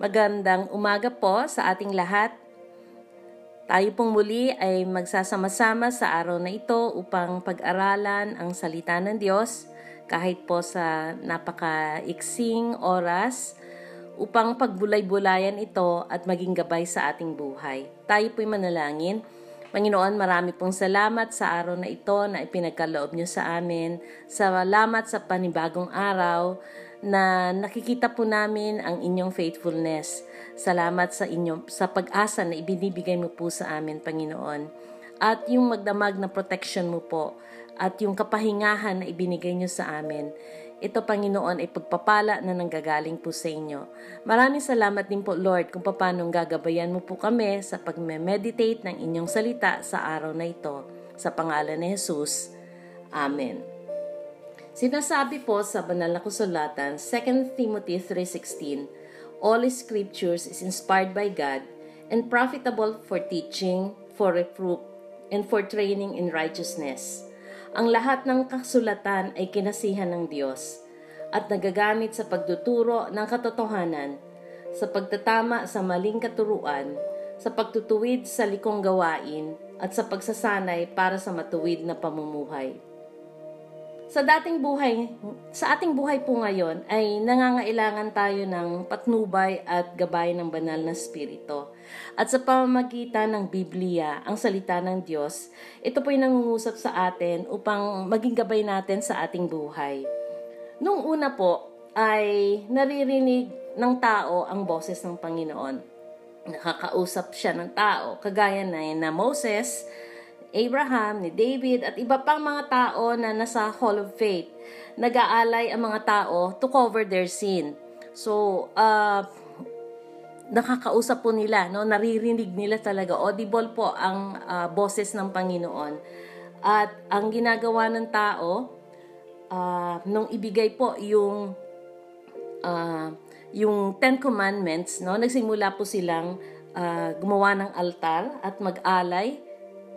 Magandang umaga po sa ating lahat. Tayo pong muli ay magsasama-sama sa araw na ito upang pag-aralan ang salita ng Diyos kahit po sa napaka-iksing oras upang pagbulay-bulayan ito at maging gabay sa ating buhay. Tayo po'y manalangin. Panginoon, marami pong salamat sa araw na ito na ipinagkaloob niyo sa amin. Salamat sa panibagong araw na nakikita po namin ang inyong faithfulness. Salamat sa inyo sa pag-asa na ibinibigay mo po sa amin, Panginoon. At yung magdamag na protection mo po at yung kapahingahan na ibinigay niyo sa amin. Ito, Panginoon, ay pagpapala na nanggagaling po sa inyo. Maraming salamat din po, Lord, kung paano gagabayan mo po kami sa pag-meditate ng inyong salita sa araw na ito. Sa pangalan ni Jesus. Amen. Sinasabi po sa banal na kasulatan, 2 Timothy 3.16, All scriptures is inspired by God and profitable for teaching, for reproof, and for training in righteousness ang lahat ng kasulatan ay kinasihan ng Diyos at nagagamit sa pagtuturo ng katotohanan, sa pagtatama sa maling katuruan, sa pagtutuwid sa likong gawain, at sa pagsasanay para sa matuwid na pamumuhay. Sa dating buhay, sa ating buhay po ngayon ay nangangailangan tayo ng patnubay at gabay ng banal na spirito. At sa pamamagitan ng Biblia, ang salita ng Diyos, ito po ay nangungusap sa atin upang maging gabay natin sa ating buhay. Nung una po ay naririnig ng tao ang boses ng Panginoon. Nakakausap siya ng tao, kagaya na, na Moses, Abraham, ni David at iba pang mga tao na nasa Hall of Faith. Nag-aalay ang mga tao to cover their sin. So, uh, nakakausap po nila, no? naririnig nila talaga, audible po ang uh, boses ng Panginoon. At ang ginagawa ng tao, uh, nung ibigay po yung uh, yung Ten Commandments, no? nagsimula po silang uh, gumawa ng altar at mag-alay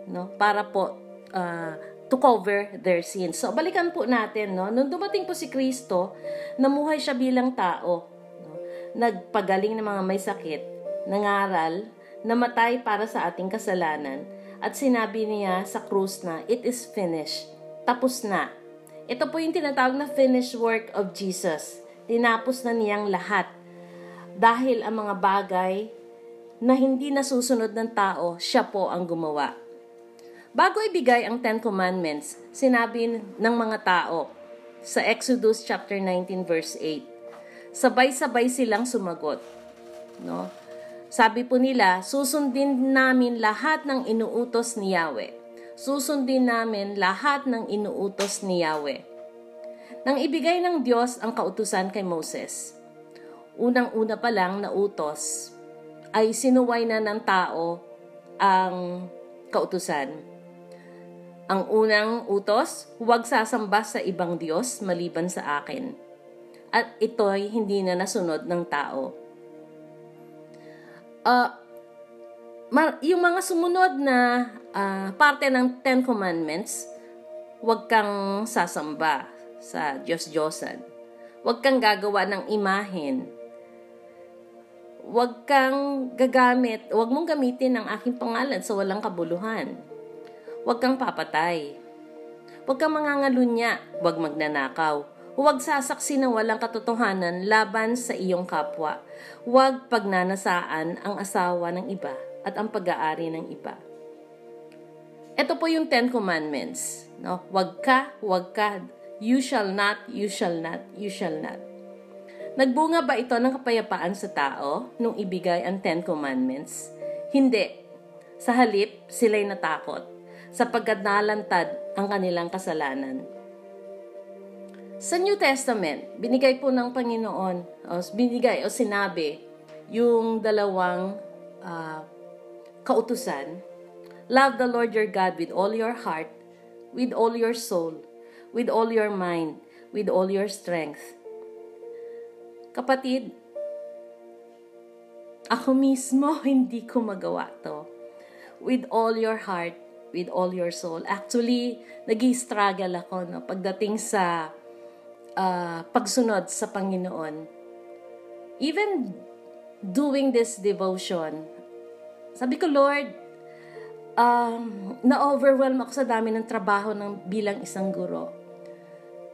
no? Para po uh, to cover their sins. So balikan po natin, no? Nung dumating po si Kristo, namuhay siya bilang tao. No? Nagpagaling ng mga may sakit, nangaral, namatay para sa ating kasalanan, at sinabi niya sa krus na, It is finished. Tapos na. Ito po yung tinatawag na finished work of Jesus. Tinapos na niyang lahat. Dahil ang mga bagay na hindi nasusunod ng tao, siya po ang gumawa. Bago ibigay ang Ten Commandments, sinabi ng mga tao sa Exodus chapter 19 verse 8. Sabay-sabay silang sumagot. No? Sabi po nila, susundin namin lahat ng inuutos ni Yahweh. Susundin namin lahat ng inuutos ni Yahweh. Nang ibigay ng Diyos ang kautusan kay Moses, unang-una pa lang na utos ay sinuway na ng tao ang kautusan ang unang utos, huwag sasamba sa ibang Diyos maliban sa akin. At ito'y hindi na nasunod ng tao. Uh, yung mga sumunod na uh, parte ng Ten Commandments, huwag kang sasamba sa Diyos-Diyosan. Huwag kang gagawa ng imahen. Huwag kang gagamit, huwag mong gamitin ang aking pangalan sa walang kabuluhan Huwag kang papatay. Huwag kang mangangalunya. Huwag magnanakaw. Huwag sasaksi ng walang katotohanan laban sa iyong kapwa. Huwag pagnanasaan ang asawa ng iba at ang pag-aari ng iba. Ito po yung Ten Commandments. No? Huwag ka, huwag ka. You shall not, you shall not, you shall not. Nagbunga ba ito ng kapayapaan sa tao nung ibigay ang Ten Commandments? Hindi. Sa halip, sila'y natakot sapagkat nalantad ang kanilang kasalanan. Sa New Testament, binigay po ng Panginoon, o binigay o sinabi, yung dalawang uh, kautusan, Love the Lord your God with all your heart, with all your soul, with all your mind, with all your strength. Kapatid, ako mismo hindi ko magawa to. With all your heart, with all your soul. Actually, nag struggle ako no, pagdating sa uh, pagsunod sa Panginoon. Even doing this devotion, sabi ko, Lord, um, na-overwhelm ako sa dami ng trabaho ng bilang isang guro.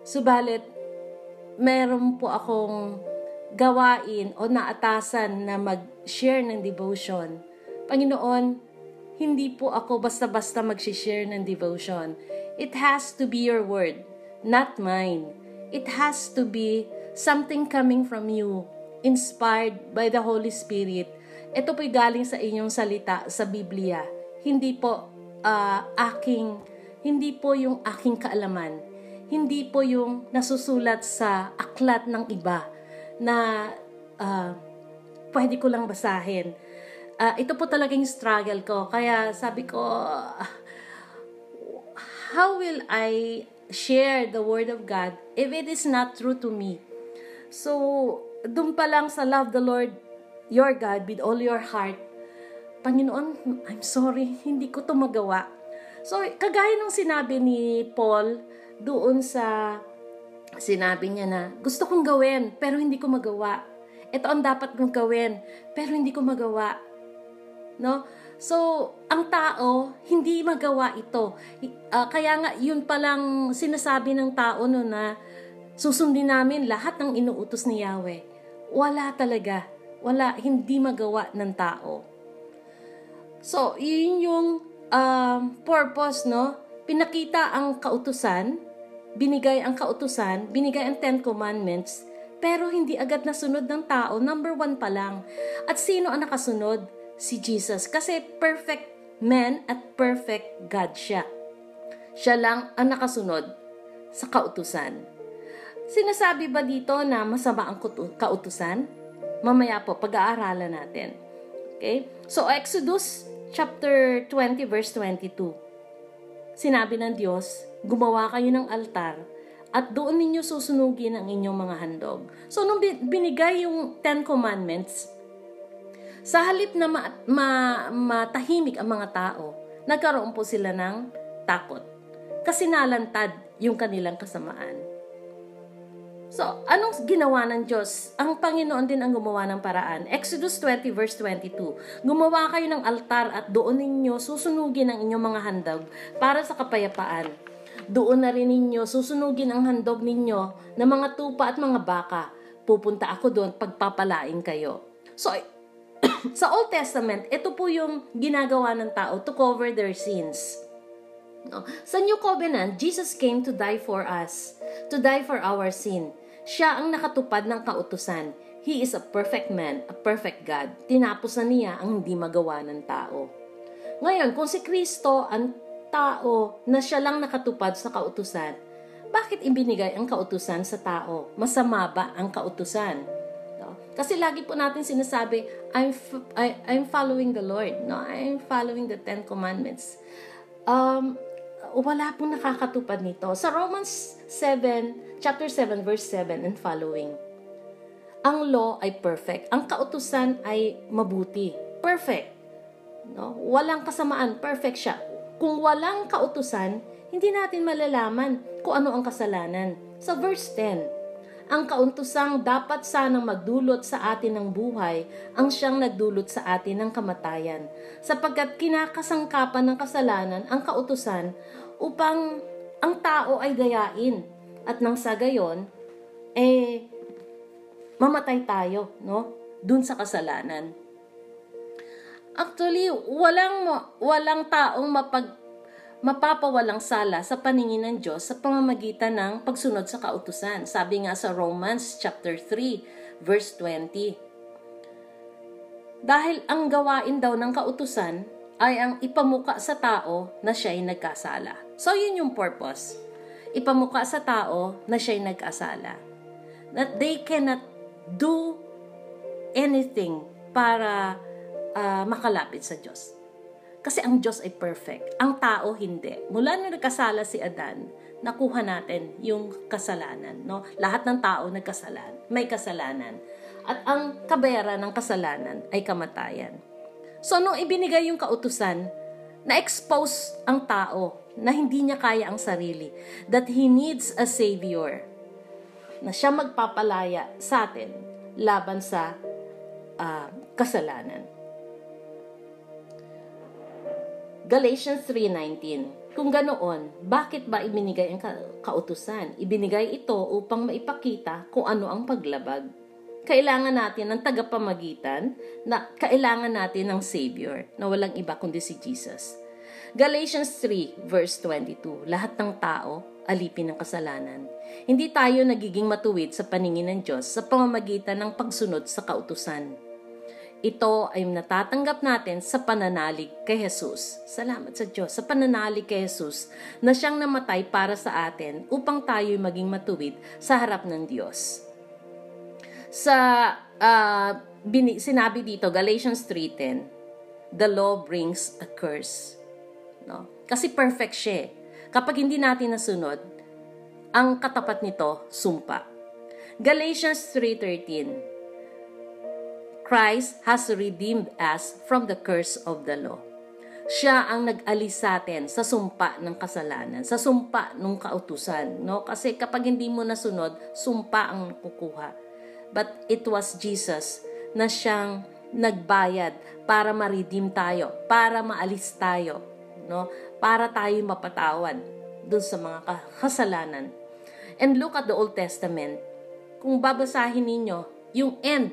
Subalit, meron po akong gawain o naatasan na mag-share ng devotion. Panginoon, hindi po ako basta-basta mag-share ng devotion. It has to be your word, not mine. It has to be something coming from you, inspired by the Holy Spirit. Ito po'y galing sa inyong salita sa Biblia. Hindi po uh, aking, hindi po yung aking kaalaman. Hindi po yung nasusulat sa aklat ng iba na uh, pwede ko lang basahin uh, ito po talagang struggle ko. Kaya sabi ko, how will I share the Word of God if it is not true to me? So, dun pa lang sa love the Lord, your God, with all your heart, Panginoon, I'm sorry, hindi ko to magawa. So, kagaya ng sinabi ni Paul doon sa sinabi niya na, gusto kong gawin, pero hindi ko magawa. Ito ang dapat kong gawin, pero hindi ko magawa no? So, ang tao, hindi magawa ito. Uh, kaya nga, yun palang sinasabi ng tao no na susundin namin lahat ng inuutos ni Yahweh. Wala talaga. Wala, hindi magawa ng tao. So, yun yung um, purpose, no? Pinakita ang kautusan, binigay ang kautusan, binigay ang Ten Commandments, pero hindi agad nasunod ng tao, number one pa lang. At sino ang nakasunod? Si Jesus kasi perfect man at perfect God siya. Siya lang ang nakasunod sa kautusan. Sinasabi ba dito na masama ang kautusan? Mamaya po, pag-aaralan natin. Okay? So, Exodus chapter 20 verse 22. Sinabi ng Diyos, gumawa kayo ng altar at doon ninyo susunugin ang inyong mga handog. So, nung binigay yung Ten Commandments, sa halip na ma- ma- matahimik ang mga tao, nagkaroon po sila ng takot. Kasi nalantad yung kanilang kasamaan. So, anong ginawa ng Diyos? Ang Panginoon din ang gumawa ng paraan. Exodus 20 verse 22. Gumawa kayo ng altar at doon ninyo susunugin ang inyong mga handog para sa kapayapaan. Doon na rin ninyo susunugin ang handog ninyo ng mga tupa at mga baka. Pupunta ako doon pagpapalain kayo. So, sa Old Testament, ito po yung ginagawa ng tao to cover their sins. No? Sa New Covenant, Jesus came to die for us, to die for our sin. Siya ang nakatupad ng kautusan. He is a perfect man, a perfect God. Tinapos na niya ang hindi magawa ng tao. Ngayon, kung si Kristo ang tao na siya lang nakatupad sa kautusan, bakit ibinigay ang kautusan sa tao? Masama ba ang kautusan? Kasi lagi po natin sinasabi, I'm, I, I'm following the Lord. No? I'm following the Ten Commandments. Um, wala pong nakakatupad nito. Sa Romans 7, chapter 7, verse 7 and following, ang law ay perfect. Ang kautusan ay mabuti. Perfect. No? Walang kasamaan. Perfect siya. Kung walang kautusan, hindi natin malalaman kung ano ang kasalanan. Sa verse 10, ang kauntusang dapat sanang magdulot sa atin ng buhay ang siyang nagdulot sa atin ng kamatayan, sapagkat kinakasangkapan ng kasalanan ang kautusan upang ang tao ay dayain at nang sa gayon, eh, mamatay tayo, no? Dun sa kasalanan. Actually, walang walang taong mapag mapapawalang sala sa paningin ng Diyos sa pamamagitan ng pagsunod sa kautusan. Sabi nga sa Romans chapter 3 verse 20. Dahil ang gawain daw ng kautusan ay ang ipamuka sa tao na siya ay nagkasala. So yun yung purpose. Ipamuka sa tao na siya ay nagkasala. That they cannot do anything para uh, makalapit sa Diyos. Kasi ang Diyos ay perfect. Ang tao hindi. Mula na nagkasala si Adan, nakuha natin yung kasalanan. No? Lahat ng tao nagkasalan, may kasalanan. At ang kabera ng kasalanan ay kamatayan. So, nung ibinigay yung kautusan, na-expose ang tao na hindi niya kaya ang sarili. That he needs a savior. Na siya magpapalaya sa atin laban sa uh, kasalanan. Galatians 3.19 Kung ganoon, bakit ba ibinigay ang kautusan? Ibinigay ito upang maipakita kung ano ang paglabag. Kailangan natin ng tagapamagitan na kailangan natin ng Savior na walang iba kundi si Jesus. Galatians 3 verse 22 Lahat ng tao alipin ng kasalanan. Hindi tayo nagiging matuwid sa paningin ng Diyos sa pamamagitan ng pagsunod sa kautusan ito ay natatanggap natin sa pananalig kay Jesus. Salamat sa Diyos sa pananalig kay Jesus na siyang namatay para sa atin upang tayo maging matuwid sa harap ng Diyos. Sa uh, bini, sinabi dito, Galatians 3.10, the law brings a curse. No? Kasi perfect siya. Eh. Kapag hindi natin nasunod, ang katapat nito, sumpa. Galatians 3.13, Christ has redeemed us from the curse of the law. Siya ang nag-alis sa atin sa sumpa ng kasalanan, sa sumpa ng kautusan. No? Kasi kapag hindi mo nasunod, sumpa ang kukuha. But it was Jesus na siyang nagbayad para ma-redeem tayo, para maalis tayo, no? para tayo mapatawad dun sa mga kasalanan. And look at the Old Testament. Kung babasahin ninyo, yung end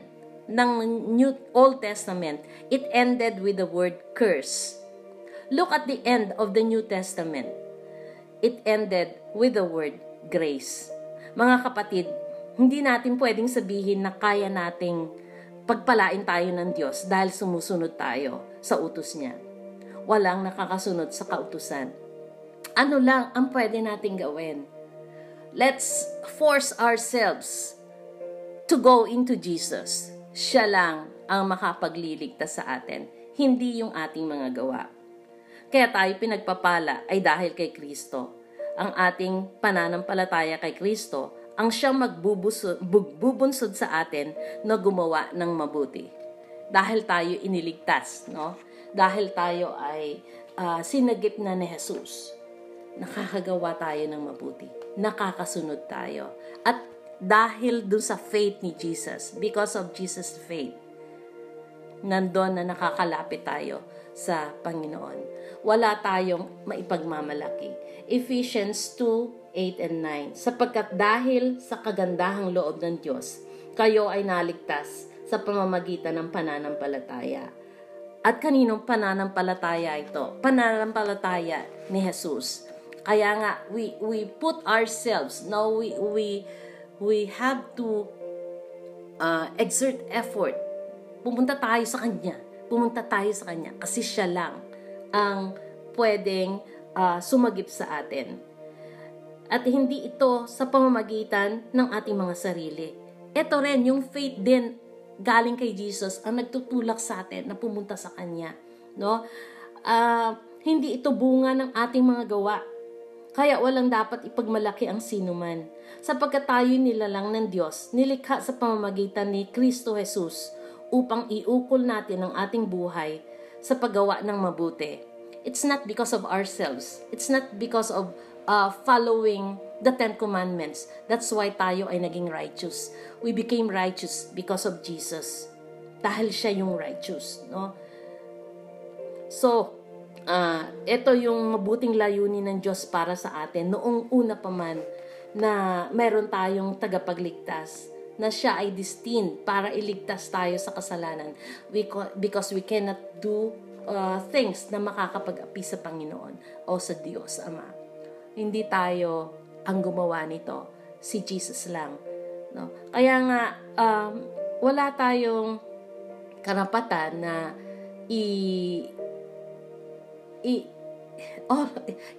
ng New Old Testament, it ended with the word curse. Look at the end of the New Testament. It ended with the word grace. Mga kapatid, hindi natin pwedeng sabihin na kaya nating pagpalain tayo ng Diyos dahil sumusunod tayo sa utos niya. Walang nakakasunod sa kautusan. Ano lang ang pwede nating gawin? Let's force ourselves to go into Jesus siya lang ang makapagliligtas sa atin, hindi yung ating mga gawa. Kaya tayo pinagpapala ay dahil kay Kristo. Ang ating pananampalataya kay Kristo ang siyang magbubunsod sa atin na gumawa ng mabuti. Dahil tayo iniligtas, no? Dahil tayo ay uh, sinagip na ni Jesus, nakakagawa tayo ng mabuti. Nakakasunod tayo. At dahil dun sa faith ni Jesus, because of Jesus' faith, nandun na nakakalapit tayo sa Panginoon. Wala tayong maipagmamalaki. Ephesians 2, 8 and 9. Sapagkat dahil sa kagandahang loob ng Diyos, kayo ay naligtas sa pamamagitan ng pananampalataya. At kaninong pananampalataya ito? Pananampalataya ni Jesus. Kaya nga, we, we put ourselves, no, we, we, we have to uh, exert effort. Pumunta tayo sa Kanya. Pumunta tayo sa Kanya kasi siya lang ang pwedeng uh, sumagip sa atin. At hindi ito sa pamamagitan ng ating mga sarili. Ito rin, yung faith din galing kay Jesus ang nagtutulak sa atin na pumunta sa Kanya. No? Uh, hindi ito bunga ng ating mga gawa kaya walang dapat ipagmalaki ang sinuman, sapagkat tayo nilalang ng Diyos, nilikha sa pamamagitan ni Kristo Jesus upang iukol natin ang ating buhay sa paggawa ng mabuti. It's not because of ourselves. It's not because of uh, following the Ten Commandments. That's why tayo ay naging righteous. We became righteous because of Jesus. Dahil siya yung righteous. No? So, uh, ito yung mabuting layunin ng Diyos para sa atin noong una pa man na meron tayong tagapagligtas na siya ay destined para iligtas tayo sa kasalanan we, because we cannot do uh, things na makakapag-api sa Panginoon o sa Diyos Ama. Hindi tayo ang gumawa nito, si Jesus lang. No? Kaya nga, um, wala tayong karapatan na i i, oh,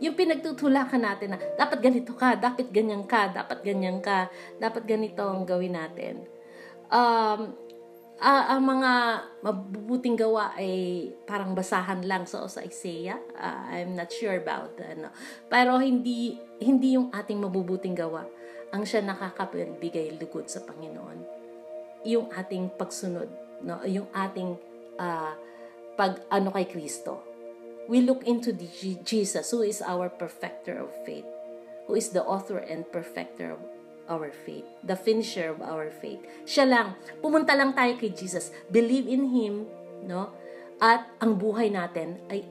yung pinagtutulakan natin na dapat ganito ka, dapat ganyan ka, dapat ganyan ka, dapat ganito ang gawin natin. Um, uh, ang mga mabubuting gawa ay parang basahan lang so sa Isaiah. Uh, I'm not sure about ano. Pero hindi hindi yung ating mabubuting gawa ang siya nakakapagbigay lugod sa Panginoon. Yung ating pagsunod, no, yung ating uh, pag ano kay Kristo we look into the Jesus, who is our perfecter of faith, who is the author and perfecter of our faith. The finisher of our faith. Siya lang. Pumunta lang tayo kay Jesus. Believe in Him, no? At ang buhay natin ay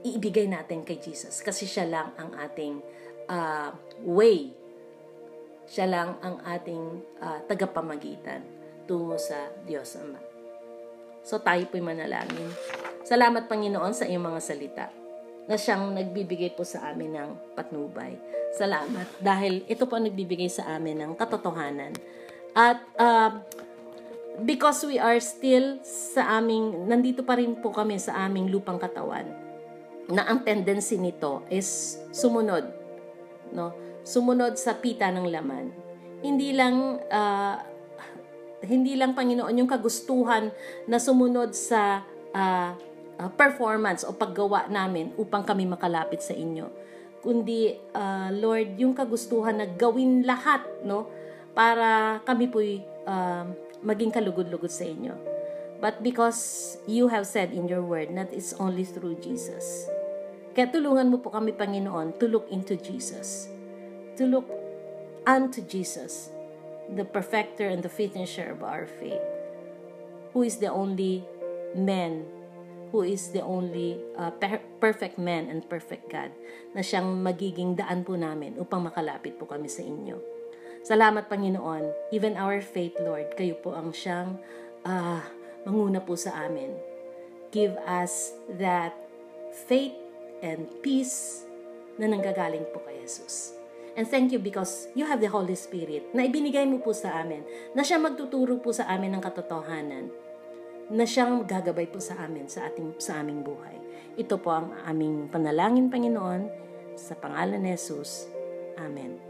iibigay natin kay Jesus. Kasi siya lang ang ating uh, way. Siya lang ang ating uh, tagapamagitan tungo sa Diyos Ama. So tayo po'y manalangin. Salamat Panginoon sa iyong mga salita na siyang nagbibigay po sa amin ng patnubay. Salamat dahil ito po ang nagbibigay sa amin ng katotohanan. At uh, because we are still sa aming, nandito pa rin po kami sa aming lupang katawan, na ang tendency nito is sumunod. No? Sumunod sa pita ng laman. Hindi lang uh, hindi lang Panginoon yung kagustuhan na sumunod sa uh, uh, performance o paggawa namin upang kami makalapit sa inyo. Kundi, uh, Lord, yung kagustuhan na gawin lahat, no? Para kami po'y uh, maging kalugod-lugod sa inyo. But because you have said in your word that it's only through Jesus. Kaya tulungan mo po kami, Panginoon, to look into Jesus. To look unto Jesus, the perfecter and the finisher of our faith, who is the only man who is the only uh, per- perfect man and perfect God na siyang magiging daan po namin upang makalapit po kami sa inyo. Salamat Panginoon, even our faith Lord, kayo po ang siyang uh, manguna po sa amin. Give us that faith and peace na nanggagaling po kay Jesus. And thank you because you have the Holy Spirit na ibinigay mo po sa amin, na siya magtuturo po sa amin ng katotohanan na siyang gagabay po sa amin sa ating sa aming buhay. Ito po ang aming panalangin Panginoon sa pangalan ni Jesus. Amen.